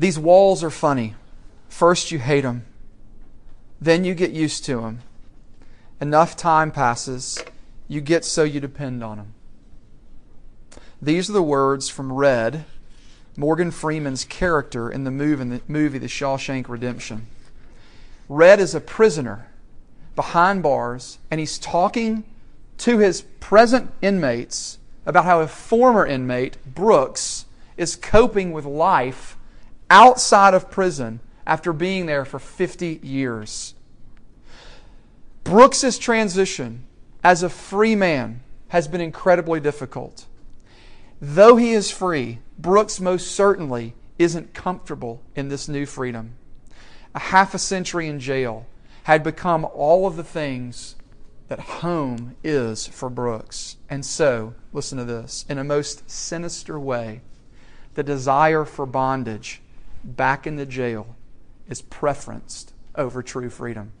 These walls are funny. First, you hate them, then, you get used to them. Enough time passes, you get so you depend on them. These are the words from Red, Morgan Freeman's character in the movie, The Shawshank Redemption. Red is a prisoner behind bars, and he's talking to his present inmates about how a former inmate, Brooks, is coping with life outside of prison after being there for 50 years. Brooks's transition as a free man has been incredibly difficult. Though he is free, Brooks most certainly isn't comfortable in this new freedom. A half a century in jail had become all of the things that home is for Brooks. And so, listen to this in a most sinister way, the desire for bondage back in the jail is preferenced over true freedom.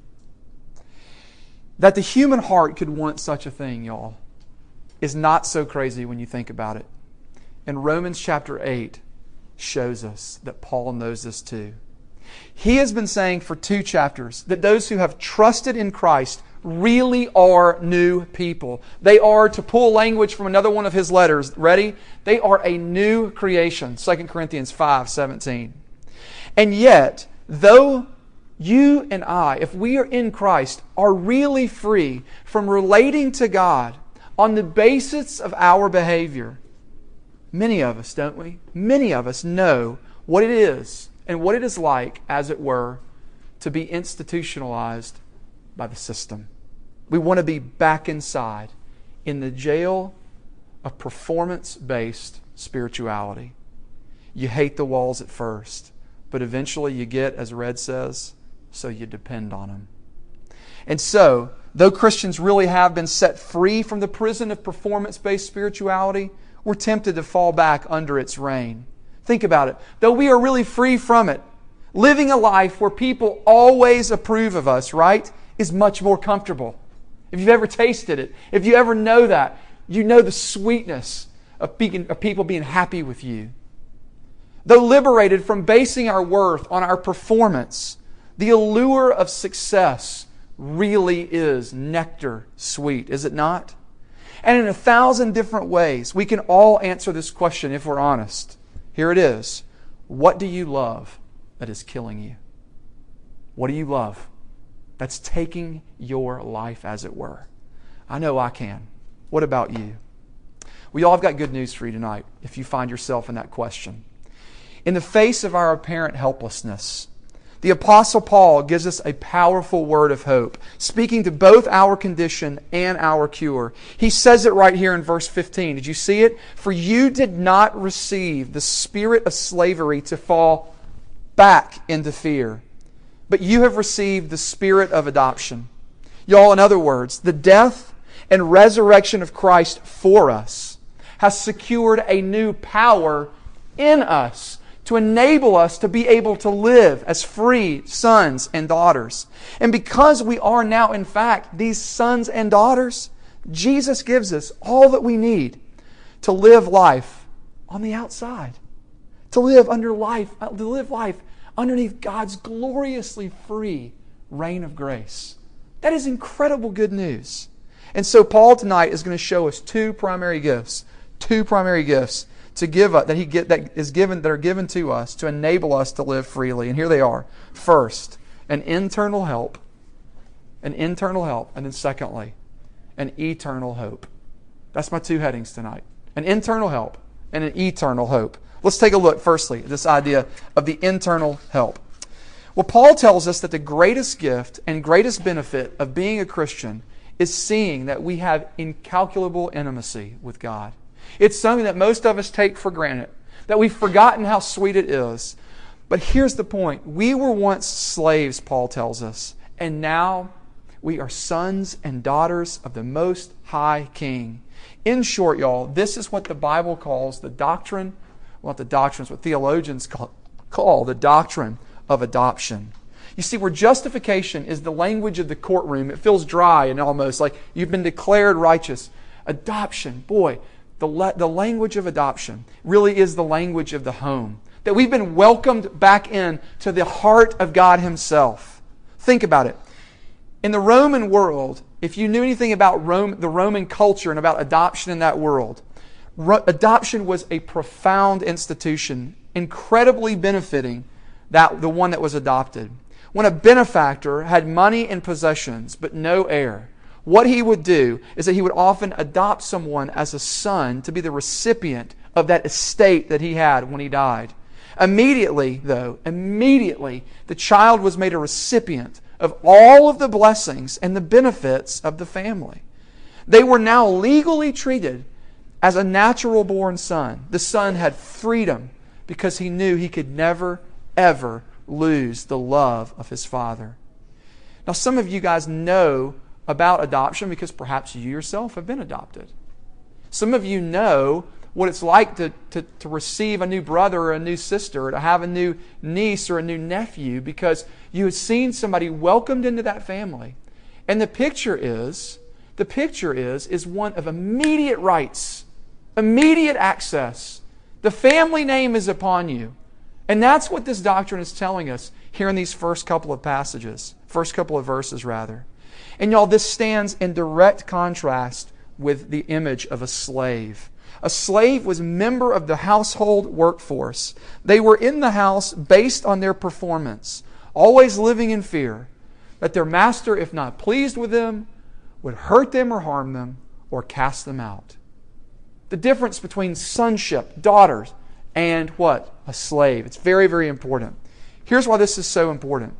That the human heart could want such a thing, y'all, is not so crazy when you think about it. And Romans chapter 8 shows us that Paul knows this too. He has been saying for two chapters that those who have trusted in Christ really are new people. They are, to pull language from another one of his letters, ready? They are a new creation. 2 Corinthians 5 17. And yet, though you and I, if we are in Christ, are really free from relating to God on the basis of our behavior, many of us, don't we? Many of us know what it is and what it is like, as it were, to be institutionalized by the system. We want to be back inside in the jail of performance based spirituality. You hate the walls at first, but eventually you get, as Red says, so you depend on them. And so, though Christians really have been set free from the prison of performance based spirituality, we're tempted to fall back under its reign. Think about it. Though we are really free from it, living a life where people always approve of us, right, is much more comfortable. If you've ever tasted it, if you ever know that, you know the sweetness of, being, of people being happy with you. Though liberated from basing our worth on our performance, the allure of success really is nectar sweet, is it not? And in a thousand different ways, we can all answer this question if we're honest. Here it is What do you love that is killing you? What do you love that's taking your life, as it were? I know I can. What about you? We all have got good news for you tonight if you find yourself in that question. In the face of our apparent helplessness, the Apostle Paul gives us a powerful word of hope, speaking to both our condition and our cure. He says it right here in verse 15. Did you see it? For you did not receive the spirit of slavery to fall back into fear, but you have received the spirit of adoption. Y'all, in other words, the death and resurrection of Christ for us has secured a new power in us to enable us to be able to live as free sons and daughters. And because we are now, in fact, these sons and daughters, Jesus gives us all that we need to live life on the outside, to live under life, uh, to live life underneath God's gloriously free reign of grace. That is incredible good news. And so Paul tonight is going to show us two primary gifts, two primary gifts to give us, that he get that is given that are given to us to enable us to live freely. And here they are. First, an internal help, an internal help, and then secondly, an eternal hope. That's my two headings tonight. An internal help and an eternal hope. Let's take a look firstly at this idea of the internal help. Well, Paul tells us that the greatest gift and greatest benefit of being a Christian is seeing that we have incalculable intimacy with God. It's something that most of us take for granted, that we've forgotten how sweet it is. But here's the point we were once slaves, Paul tells us, and now we are sons and daughters of the Most High King. In short, y'all, this is what the Bible calls the doctrine, what the doctrines, what theologians call, call the doctrine of adoption. You see, where justification is the language of the courtroom, it feels dry and almost like you've been declared righteous. Adoption, boy, the, la- the language of adoption really is the language of the home, that we've been welcomed back in to the heart of God Himself. Think about it. In the Roman world, if you knew anything about Rome, the Roman culture and about adoption in that world, ro- adoption was a profound institution, incredibly benefiting that the one that was adopted. When a benefactor had money and possessions but no heir, what he would do is that he would often adopt someone as a son to be the recipient of that estate that he had when he died. Immediately, though, immediately, the child was made a recipient of all of the blessings and the benefits of the family. They were now legally treated as a natural born son. The son had freedom because he knew he could never, ever lose the love of his father. Now, some of you guys know about adoption because perhaps you yourself have been adopted. Some of you know what it's like to, to, to receive a new brother or a new sister, or to have a new niece or a new nephew, because you have seen somebody welcomed into that family. And the picture is, the picture is, is one of immediate rights, immediate access. The family name is upon you. And that's what this doctrine is telling us here in these first couple of passages, first couple of verses, rather. And y'all, this stands in direct contrast with the image of a slave. A slave was a member of the household workforce. They were in the house based on their performance, always living in fear that their master, if not pleased with them, would hurt them or harm them or cast them out. The difference between sonship, daughters, and what? A slave. It's very, very important. Here's why this is so important.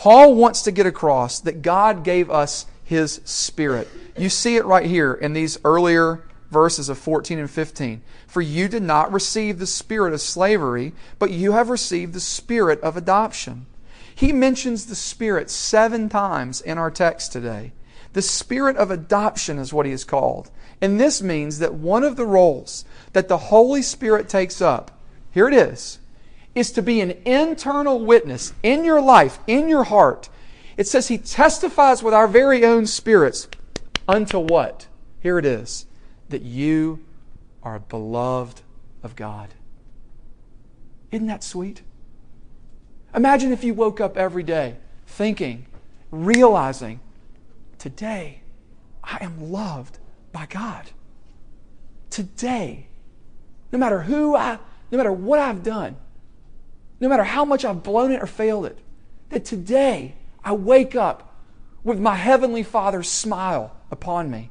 Paul wants to get across that God gave us his spirit. You see it right here in these earlier verses of 14 and 15. For you did not receive the spirit of slavery, but you have received the spirit of adoption. He mentions the spirit seven times in our text today. The spirit of adoption is what he is called. And this means that one of the roles that the Holy Spirit takes up, here it is, is to be an internal witness in your life, in your heart. It says he testifies with our very own spirits unto what? Here it is that you are beloved of God. Isn't that sweet? Imagine if you woke up every day thinking, realizing, today I am loved by God. Today, no matter who I, no matter what I've done, no matter how much I've blown it or failed it, that today I wake up with my Heavenly Father's smile upon me.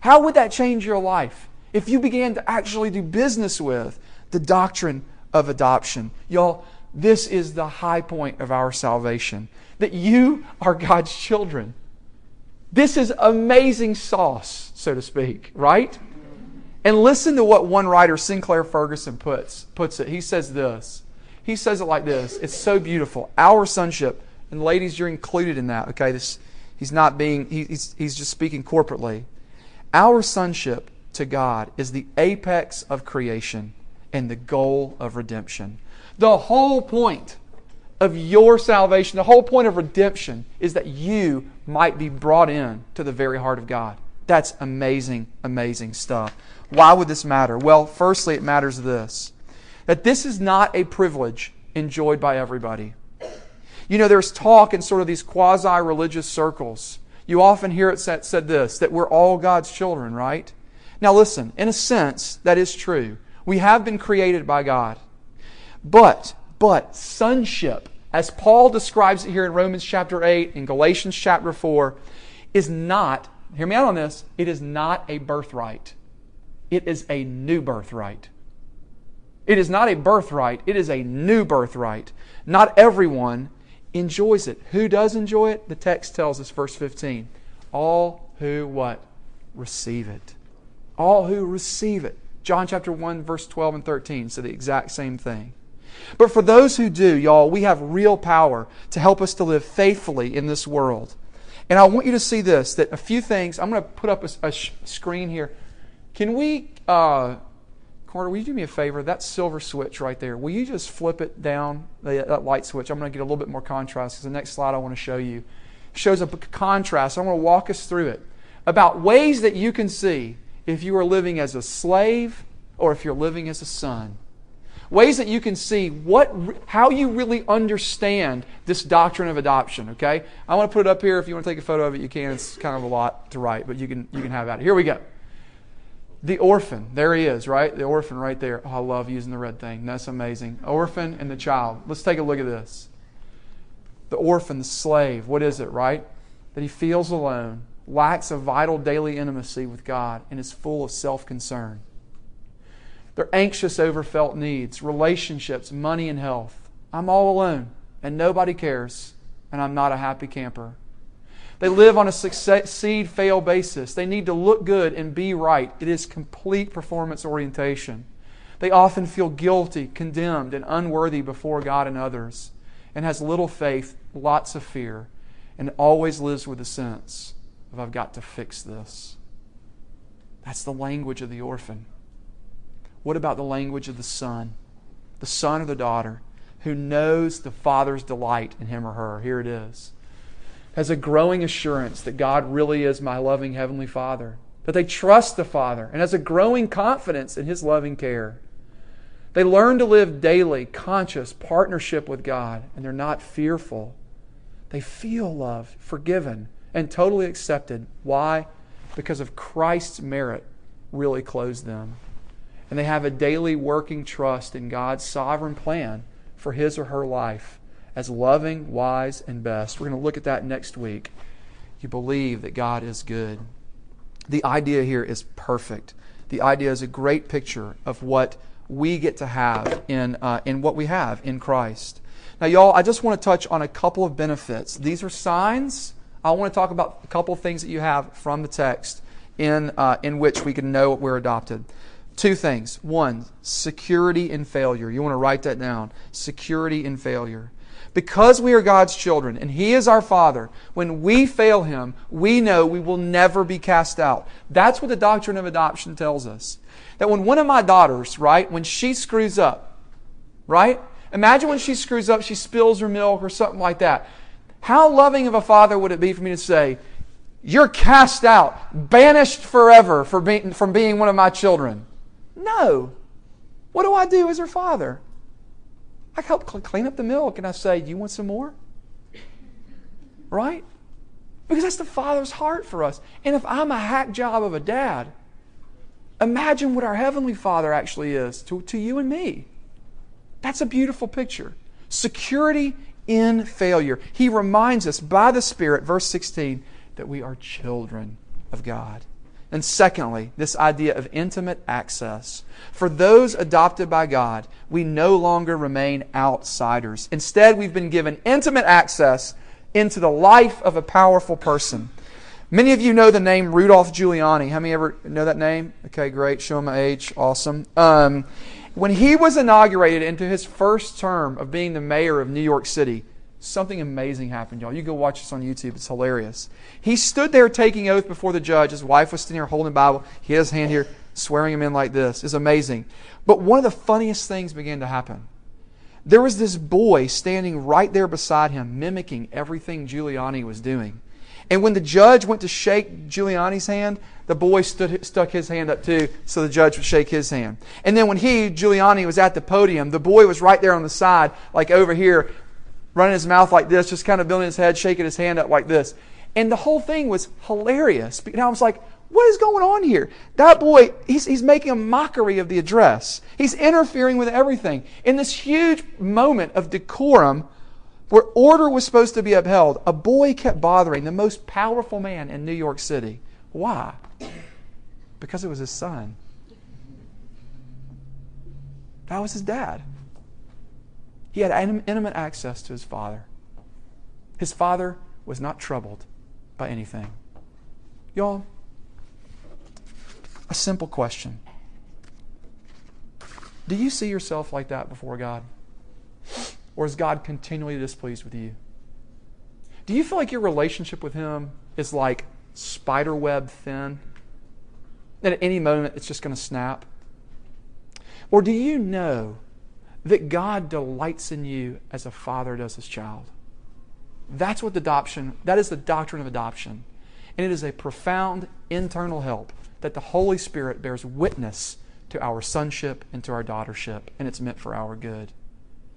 How would that change your life if you began to actually do business with the doctrine of adoption? Y'all, this is the high point of our salvation that you are God's children. This is amazing sauce, so to speak, right? And listen to what one writer, Sinclair Ferguson, puts, puts it. He says this. He says it like this. It's so beautiful. Our sonship, and ladies, you're included in that, okay? This, he's not being, he, he's, he's just speaking corporately. Our sonship to God is the apex of creation and the goal of redemption. The whole point of your salvation, the whole point of redemption is that you might be brought in to the very heart of God. That's amazing, amazing stuff. Why would this matter? Well, firstly, it matters this that this is not a privilege enjoyed by everybody. You know, there's talk in sort of these quasi religious circles you often hear it said, said this that we're all God's children, right? Now, listen, in a sense, that is true. We have been created by God. But, but, sonship, as Paul describes it here in Romans chapter 8 and Galatians chapter 4, is not, hear me out on this, it is not a birthright. It is a new birthright. It is not a birthright, it is a new birthright. Not everyone enjoys it. Who does enjoy it? The text tells us, verse 15. All who what? Receive it. All who receive it. John chapter 1, verse 12 and 13 say the exact same thing. But for those who do, y'all, we have real power to help us to live faithfully in this world. And I want you to see this that a few things, I'm going to put up a, a screen here. Can we uh, Carter, will you do me a favor? That silver switch right there, will you just flip it down, that light switch? I'm going to get a little bit more contrast because the next slide I want to show you shows a contrast. I'm going to walk us through it about ways that you can see if you are living as a slave or if you're living as a son. ways that you can see what, how you really understand this doctrine of adoption. Okay, I want to put it up here. If you want to take a photo of it, you can. It's kind of a lot to write, but you can you can have at it. Here we go. The orphan, there he is, right? The orphan right there. Oh, I love using the red thing. That's amazing. Orphan and the child. Let's take a look at this. The orphan, the slave. What is it, right? That he feels alone, lacks a vital daily intimacy with God, and is full of self concern. They're anxious over felt needs, relationships, money, and health. I'm all alone, and nobody cares, and I'm not a happy camper. They live on a succeed fail basis. They need to look good and be right. It is complete performance orientation. They often feel guilty, condemned, and unworthy before God and others, and has little faith, lots of fear, and always lives with a sense of, I've got to fix this. That's the language of the orphan. What about the language of the son? The son or the daughter who knows the father's delight in him or her. Here it is. Has a growing assurance that God really is my loving heavenly father. That they trust the Father and has a growing confidence in his loving care. They learn to live daily, conscious partnership with God, and they're not fearful. They feel loved, forgiven, and totally accepted. Why? Because of Christ's merit really clothes them and they have a daily working trust in God's sovereign plan for his or her life as loving, wise, and best. We're going to look at that next week. You believe that God is good. The idea here is perfect. The idea is a great picture of what we get to have in, uh, in what we have in Christ. Now, y'all, I just want to touch on a couple of benefits. These are signs. I want to talk about a couple of things that you have from the text in, uh, in which we can know we're adopted. Two things. One, security in failure. You want to write that down. Security in failure. Because we are God's children and He is our Father, when we fail Him, we know we will never be cast out. That's what the doctrine of adoption tells us. That when one of my daughters, right, when she screws up, right? Imagine when she screws up, she spills her milk or something like that. How loving of a father would it be for me to say, You're cast out, banished forever from being one of my children? No. What do I do as her father? I help clean up the milk and I say, You want some more? Right? Because that's the Father's heart for us. And if I'm a hack job of a dad, imagine what our Heavenly Father actually is to, to you and me. That's a beautiful picture. Security in failure. He reminds us by the Spirit, verse 16, that we are children of God. And secondly, this idea of intimate access. For those adopted by God, we no longer remain outsiders. Instead, we've been given intimate access into the life of a powerful person. Many of you know the name Rudolph Giuliani. How many ever know that name? Okay, great. Show my age. Awesome. Um, when he was inaugurated into his first term of being the mayor of New York City, something amazing happened, y'all. You go watch this on YouTube. It's hilarious. He stood there taking oath before the judge. His wife was sitting there holding the Bible. He had his hand here, swearing him in like this. It's amazing. But one of the funniest things began to happen. There was this boy standing right there beside him, mimicking everything Giuliani was doing. And when the judge went to shake Giuliani's hand, the boy stood, stuck his hand up too, so the judge would shake his hand. And then when he, Giuliani, was at the podium, the boy was right there on the side, like over here, running his mouth like this, just kind of building his head, shaking his hand up like this. And the whole thing was hilarious. And I was like, what is going on here? That boy, he's, he's making a mockery of the address. He's interfering with everything. In this huge moment of decorum, where order was supposed to be upheld, a boy kept bothering the most powerful man in New York City. Why? Because it was his son. That was his dad. He had intimate access to his father. His father was not troubled by anything. Y'all, a simple question. Do you see yourself like that before God? Or is God continually displeased with you? Do you feel like your relationship with Him is like spiderweb thin? That at any moment it's just going to snap? Or do you know that God delights in you as a father does his child. That's what the adoption, that is the doctrine of adoption. And it is a profound internal help that the Holy Spirit bears witness to our sonship and to our daughtership, and it's meant for our good.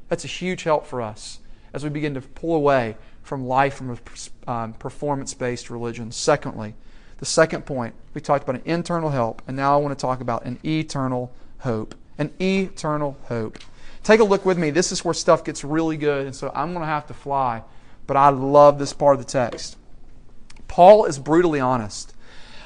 That's a huge help for us as we begin to pull away from life from a um, performance based religion. Secondly, the second point, we talked about an internal help, and now I want to talk about an eternal hope. An eternal hope. Take a look with me. This is where stuff gets really good, and so I'm going to have to fly, but I love this part of the text. Paul is brutally honest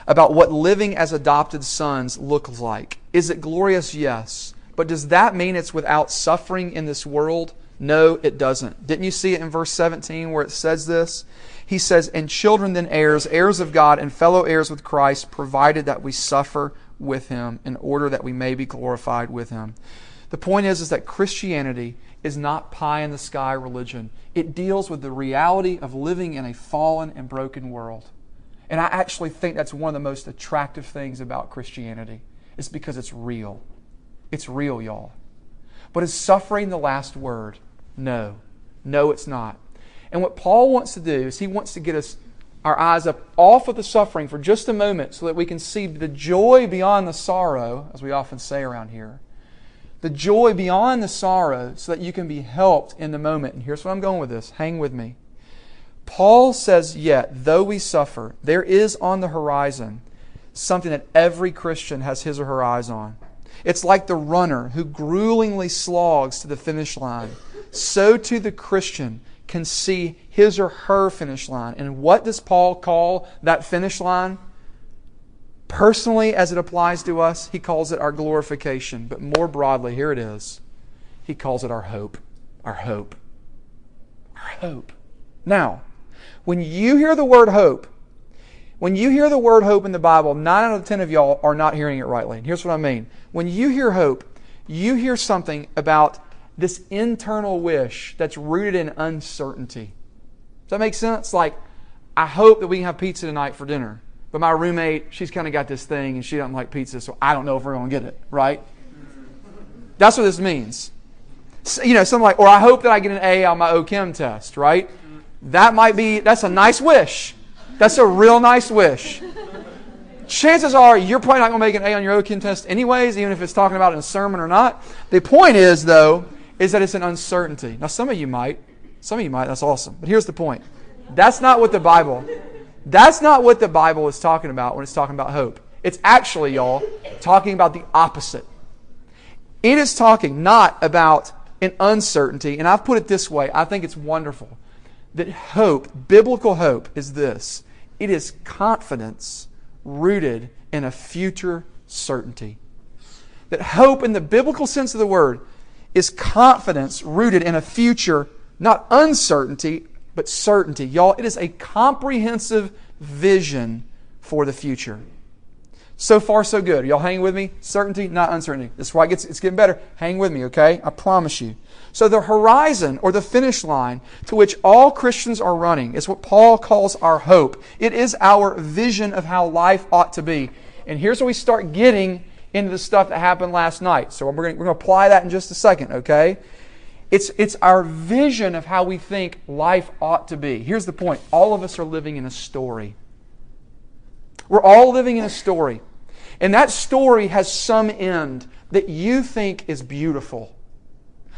about what living as adopted sons looks like. Is it glorious? Yes. But does that mean it's without suffering in this world? No, it doesn't. Didn't you see it in verse 17 where it says this? He says, And children then heirs, heirs of God, and fellow heirs with Christ, provided that we suffer with him in order that we may be glorified with him. The point is, is that Christianity is not pie in the sky religion. It deals with the reality of living in a fallen and broken world. And I actually think that's one of the most attractive things about Christianity. It's because it's real. It's real, y'all. But is suffering the last word? No. No, it's not. And what Paul wants to do is he wants to get us our eyes up off of the suffering for just a moment so that we can see the joy beyond the sorrow, as we often say around here. The joy beyond the sorrow so that you can be helped in the moment. And here's where I'm going with this. Hang with me. Paul says, Yet, though we suffer, there is on the horizon something that every Christian has his or her eyes on. It's like the runner who gruelingly slogs to the finish line. So too the Christian can see his or her finish line. And what does Paul call that finish line? Personally, as it applies to us, he calls it our glorification. But more broadly, here it is. He calls it our hope. Our hope. Our hope. Now, when you hear the word hope, when you hear the word hope in the Bible, 9 out of 10 of y'all are not hearing it rightly. And here's what I mean. When you hear hope, you hear something about this internal wish that's rooted in uncertainty. Does that make sense? Like, I hope that we can have pizza tonight for dinner. But my roommate, she's kind of got this thing and she doesn't like pizza, so I don't know if we're going to get it, right? That's what this means. So, you know, something like, or I hope that I get an A on my OChem test, right? That might be, that's a nice wish. That's a real nice wish. Chances are you're probably not going to make an A on your OChem test anyways, even if it's talking about in a sermon or not. The point is, though, is that it's an uncertainty. Now, some of you might. Some of you might. That's awesome. But here's the point. That's not what the Bible. That's not what the Bible is talking about when it's talking about hope. It's actually, y'all, talking about the opposite. It is talking not about an uncertainty, and I've put it this way. I think it's wonderful that hope, biblical hope, is this it is confidence rooted in a future certainty. That hope, in the biblical sense of the word, is confidence rooted in a future, not uncertainty, but certainty. Y'all, it is a comprehensive vision for the future. So far, so good. Y'all hanging with me? Certainty, not uncertainty. That's why it gets, it's getting better. Hang with me, okay? I promise you. So the horizon or the finish line to which all Christians are running is what Paul calls our hope. It is our vision of how life ought to be. And here's where we start getting into the stuff that happened last night. So we're going to apply that in just a second, okay? It's, it's our vision of how we think life ought to be. Here's the point all of us are living in a story. We're all living in a story. And that story has some end that you think is beautiful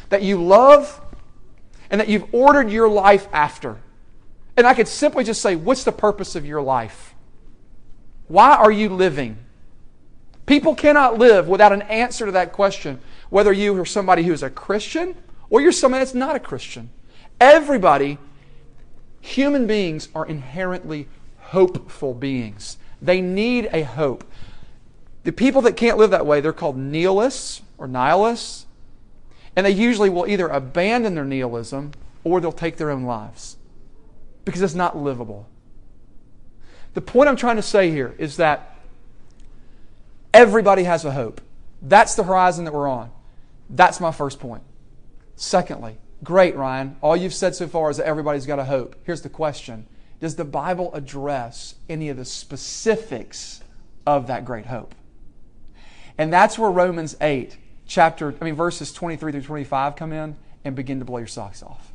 that you love and that you've ordered your life after. And I could simply just say, What's the purpose of your life? Why are you living? People cannot live without an answer to that question, whether you are somebody who is a Christian or you're somebody that's not a Christian. Everybody, human beings, are inherently hopeful beings. They need a hope. The people that can't live that way, they're called nihilists or nihilists. And they usually will either abandon their nihilism or they'll take their own lives because it's not livable. The point I'm trying to say here is that everybody has a hope. That's the horizon that we're on. That's my first point. Secondly, great, Ryan. All you've said so far is that everybody's got a hope. Here's the question Does the Bible address any of the specifics of that great hope? And that's where Romans 8 chapter, I mean, verses 23 through 25 come in and begin to blow your socks off.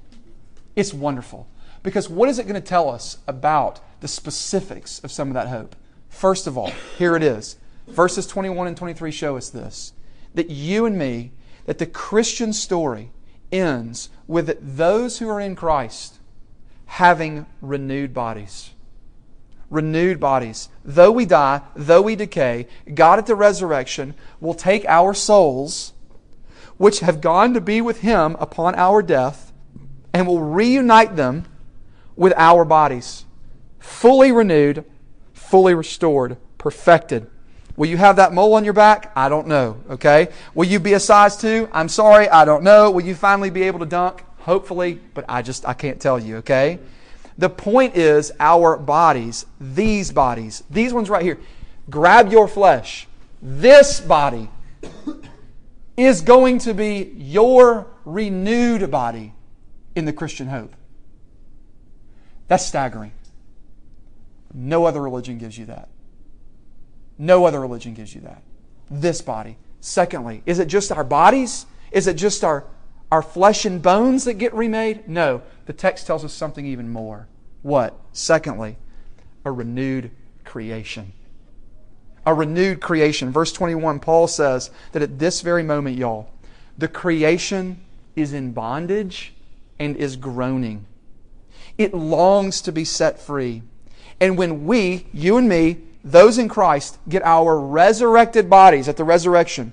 It's wonderful. Because what is it going to tell us about the specifics of some of that hope? First of all, here it is. Verses 21 and 23 show us this. that you and me, that the Christian story ends with those who are in Christ having renewed bodies. Renewed bodies. Though we die, though we decay, God at the resurrection will take our souls, which have gone to be with Him upon our death, and will reunite them with our bodies. Fully renewed, fully restored, perfected. Will you have that mole on your back? I don't know. Okay. Will you be a size two? I'm sorry. I don't know. Will you finally be able to dunk? Hopefully, but I just, I can't tell you. Okay. The point is our bodies, these bodies, these ones right here. Grab your flesh. This body is going to be your renewed body in the Christian hope. That's staggering. No other religion gives you that. No other religion gives you that. This body. Secondly, is it just our bodies? Is it just our, our flesh and bones that get remade? No. The text tells us something even more. What? Secondly, a renewed creation. A renewed creation. Verse 21, Paul says that at this very moment, y'all, the creation is in bondage and is groaning. It longs to be set free. And when we, you and me, those in Christ get our resurrected bodies at the resurrection,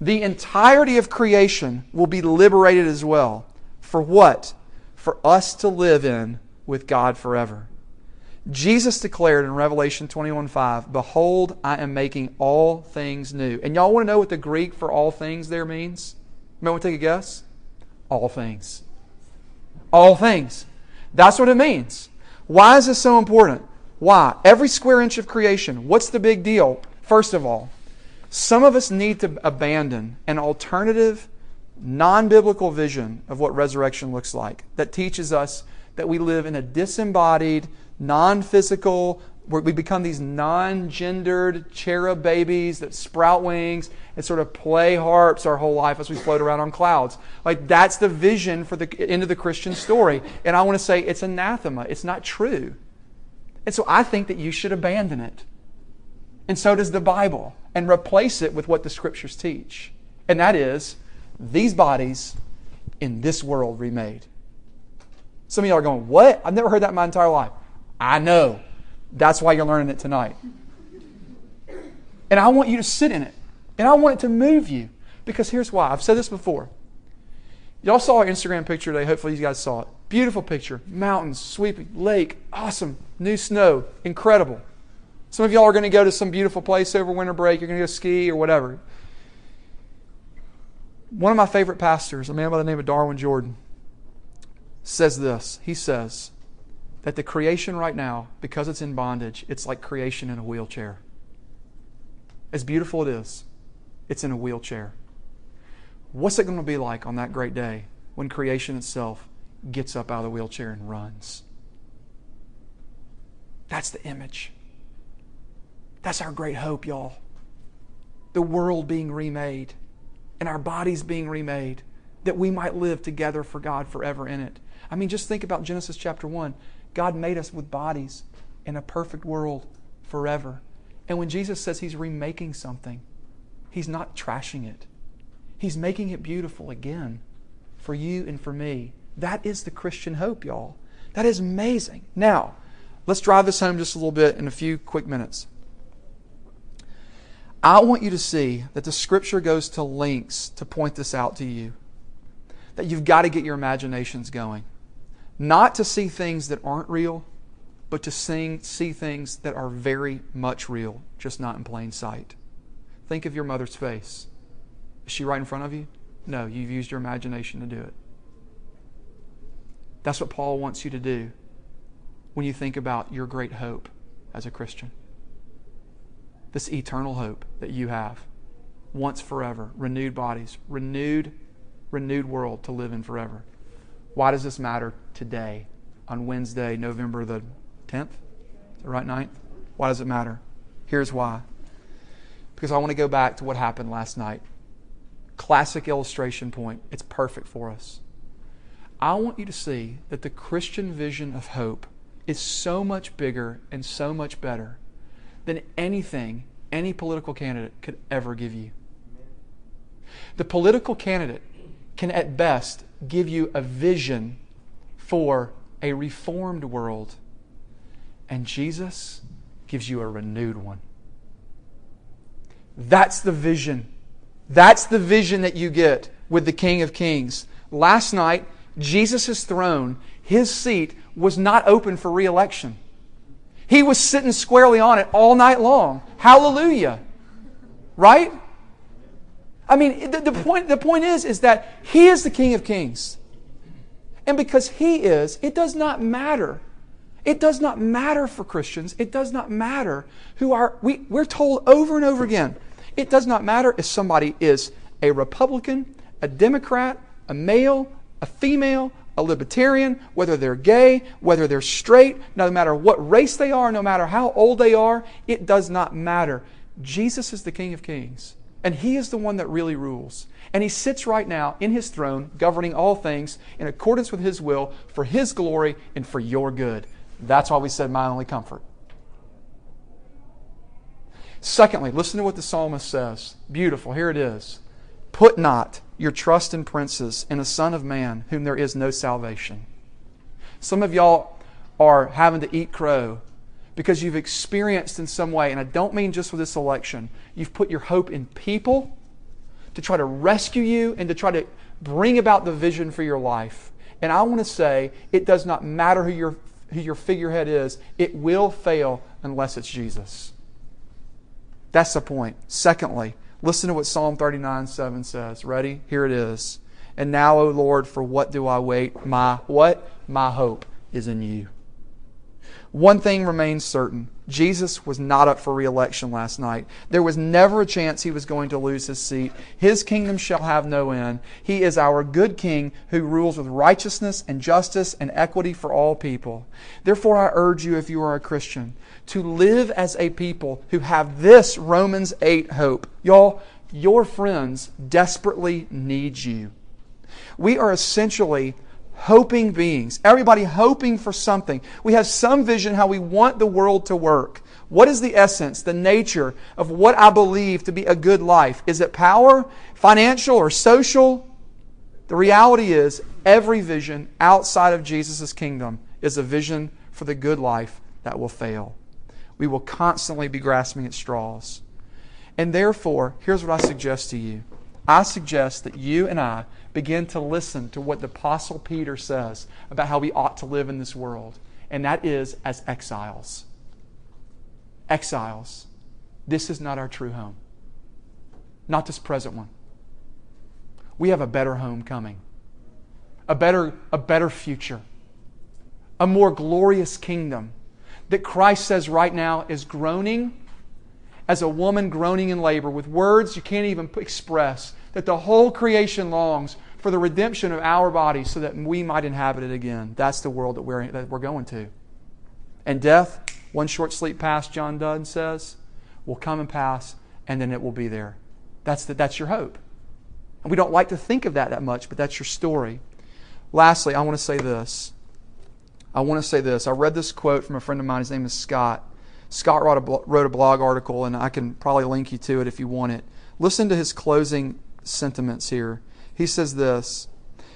the entirety of creation will be liberated as well. For what? For us to live in with God forever. Jesus declared in Revelation 21:5, "Behold, I am making all things new." And y'all want to know what the Greek for all things there means? Maybe want to take a guess? All things. All things. That's what it means. Why is this so important? Why? Every square inch of creation. What's the big deal? First of all, some of us need to abandon an alternative, non biblical vision of what resurrection looks like that teaches us that we live in a disembodied, non physical, where we become these non gendered cherub babies that sprout wings and sort of play harps our whole life as we float around on clouds. Like, that's the vision for the end of the Christian story. And I want to say it's anathema, it's not true. And so I think that you should abandon it. And so does the Bible, and replace it with what the scriptures teach. And that is these bodies in this world remade. Some of y'all are going, What? I've never heard that my entire life. I know. That's why you're learning it tonight. And I want you to sit in it. And I want it to move you. Because here's why. I've said this before. Y'all saw our Instagram picture today. Hopefully, you guys saw it. Beautiful picture. Mountains, sweeping, lake, awesome. New snow, incredible. Some of y'all are going to go to some beautiful place over winter break. You're going to go ski or whatever. One of my favorite pastors, a man by the name of Darwin Jordan, says this. He says that the creation right now, because it's in bondage, it's like creation in a wheelchair. As beautiful it is, it's in a wheelchair. What's it going to be like on that great day when creation itself gets up out of the wheelchair and runs? That's the image. That's our great hope, y'all. The world being remade and our bodies being remade that we might live together for God forever in it. I mean, just think about Genesis chapter 1. God made us with bodies in a perfect world forever. And when Jesus says He's remaking something, He's not trashing it. He's making it beautiful again for you and for me. That is the Christian hope, y'all. That is amazing. Now, let's drive this home just a little bit in a few quick minutes. I want you to see that the Scripture goes to lengths to point this out to you. That you've got to get your imaginations going. Not to see things that aren't real, but to sing, see things that are very much real, just not in plain sight. Think of your mother's face. Is she right in front of you? No, you've used your imagination to do it. That's what Paul wants you to do when you think about your great hope as a Christian. This eternal hope that you have, once forever, renewed bodies, renewed, renewed world to live in forever. Why does this matter today, on Wednesday, November the 10th? Is that right, 9th? Why does it matter? Here's why. Because I want to go back to what happened last night classic illustration point. It's perfect for us. I want you to see that the Christian vision of hope is so much bigger and so much better than anything any political candidate could ever give you. The political candidate can, at best, give you a vision for a reformed world. And Jesus gives you a renewed one. That's the vision. That's the vision that you get with the King of Kings. Last night, Jesus' throne, his seat, was not open for reelection. He was sitting squarely on it all night long. Hallelujah. Right? I mean, the, the, point, the point is, is that He is the King of Kings. And because He is, it does not matter. It does not matter for Christians. It does not matter who are, we, we're told over and over again, it does not matter if somebody is a Republican, a Democrat, a male, a female, a libertarian, whether they're gay, whether they're straight, no matter what race they are, no matter how old they are, it does not matter. Jesus is the King of Kings. And He is the one that really rules. And He sits right now in His throne, governing all things in accordance with His will, for His glory and for your good. That's why we said, My only comfort. Secondly, listen to what the psalmist says. Beautiful. Here it is. Put not your trust in princes, in a son of man, whom there is no salvation. Some of y'all are having to eat crow because you've experienced in some way, and I don't mean just with this election, you've put your hope in people to try to rescue you and to try to bring about the vision for your life. And I want to say it does not matter who your, who your figurehead is, it will fail unless it's Jesus. That's the point. Secondly, listen to what Psalm 39 7 says. Ready? Here it is. And now, O Lord, for what do I wait? My what? My hope is in you. One thing remains certain Jesus was not up for reelection last night. There was never a chance he was going to lose his seat. His kingdom shall have no end. He is our good king who rules with righteousness and justice and equity for all people. Therefore, I urge you, if you are a Christian, to live as a people who have this Romans 8 hope. Y'all, your friends desperately need you. We are essentially hoping beings. Everybody hoping for something. We have some vision how we want the world to work. What is the essence, the nature of what I believe to be a good life? Is it power, financial, or social? The reality is, every vision outside of Jesus' kingdom is a vision for the good life that will fail. We will constantly be grasping at straws. And therefore, here's what I suggest to you I suggest that you and I begin to listen to what the Apostle Peter says about how we ought to live in this world, and that is as exiles. Exiles. This is not our true home, not this present one. We have a better home coming, a better, a better future, a more glorious kingdom that Christ says right now is groaning as a woman groaning in labor with words you can't even express that the whole creation longs for the redemption of our bodies so that we might inhabit it again. That's the world that we're, that we're going to. And death, one short sleep past, John Donne says, will come and pass, and then it will be there. That's, the, that's your hope. And we don't like to think of that that much, but that's your story. Lastly, I want to say this. I want to say this. I read this quote from a friend of mine. His name is Scott. Scott wrote a, wrote a blog article, and I can probably link you to it if you want it. Listen to his closing sentiments here. He says this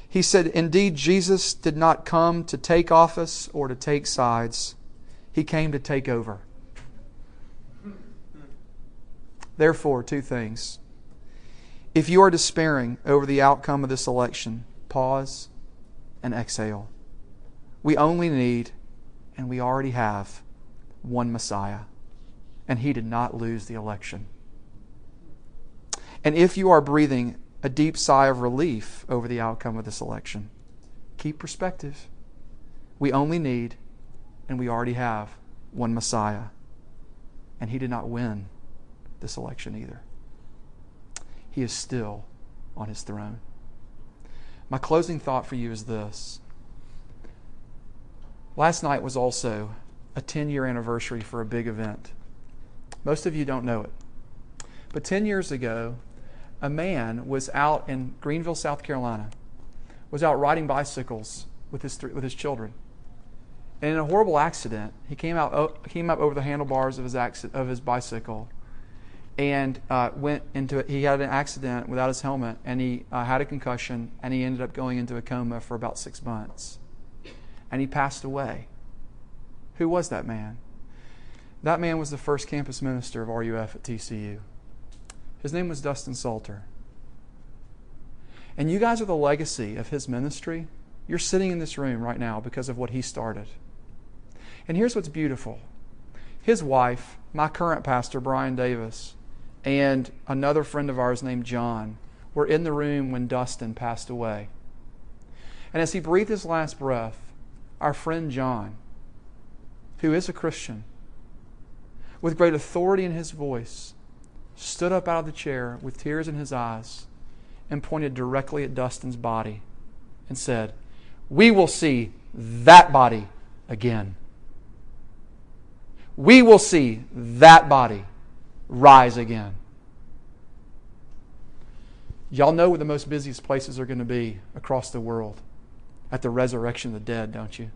He said, Indeed, Jesus did not come to take office or to take sides, He came to take over. Therefore, two things. If you are despairing over the outcome of this election, pause and exhale. We only need, and we already have, one Messiah. And he did not lose the election. And if you are breathing a deep sigh of relief over the outcome of this election, keep perspective. We only need, and we already have, one Messiah. And he did not win this election either. He is still on his throne. My closing thought for you is this. Last night was also a 10 year anniversary for a big event. Most of you don't know it. But 10 years ago, a man was out in Greenville, South Carolina, was out riding bicycles with his, th- with his children. And in a horrible accident, he came, out, came up over the handlebars of his, accident, of his bicycle and uh, went into it. He had an accident without his helmet, and he uh, had a concussion, and he ended up going into a coma for about six months. And he passed away. Who was that man? That man was the first campus minister of RUF at TCU. His name was Dustin Salter. And you guys are the legacy of his ministry. You're sitting in this room right now because of what he started. And here's what's beautiful his wife, my current pastor, Brian Davis, and another friend of ours named John were in the room when Dustin passed away. And as he breathed his last breath, our friend John, who is a Christian, with great authority in his voice, stood up out of the chair with tears in his eyes and pointed directly at Dustin's body and said, We will see that body again. We will see that body rise again. Y'all know where the most busiest places are going to be across the world at the resurrection of the dead, don't you?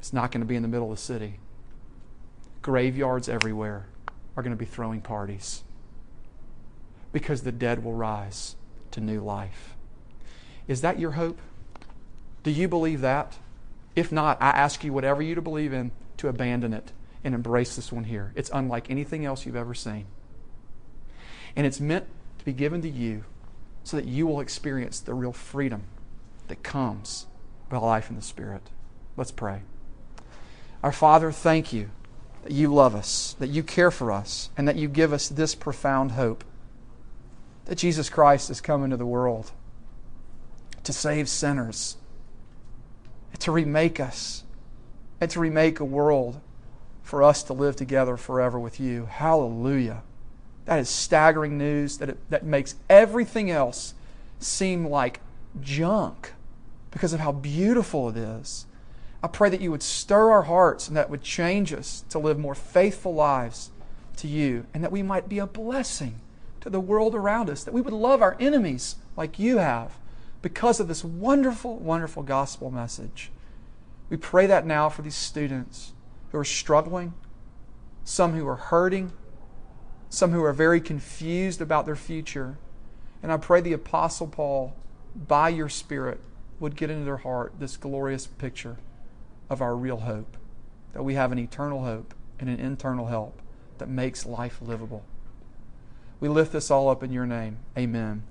It's not going to be in the middle of the city. Graveyards everywhere are going to be throwing parties because the dead will rise to new life. Is that your hope? Do you believe that? If not, I ask you, whatever you to believe in, to abandon it and embrace this one here. It's unlike anything else you've ever seen. And it's meant to be given to you so that you will experience the real freedom that comes by life in the Spirit. Let's pray. Our Father, thank you that you love us, that you care for us, and that you give us this profound hope that Jesus Christ has come into the world to save sinners, to remake us, and to remake a world for us to live together forever with you. Hallelujah. That is staggering news that, it, that makes everything else seem like junk because of how beautiful it is. I pray that you would stir our hearts and that would change us to live more faithful lives to you and that we might be a blessing to the world around us, that we would love our enemies like you have because of this wonderful, wonderful gospel message. We pray that now for these students who are struggling, some who are hurting, some who are very confused about their future. And I pray the Apostle Paul, by your Spirit, would get into their heart this glorious picture of our real hope, that we have an eternal hope and an internal help that makes life livable. We lift this all up in your name. Amen.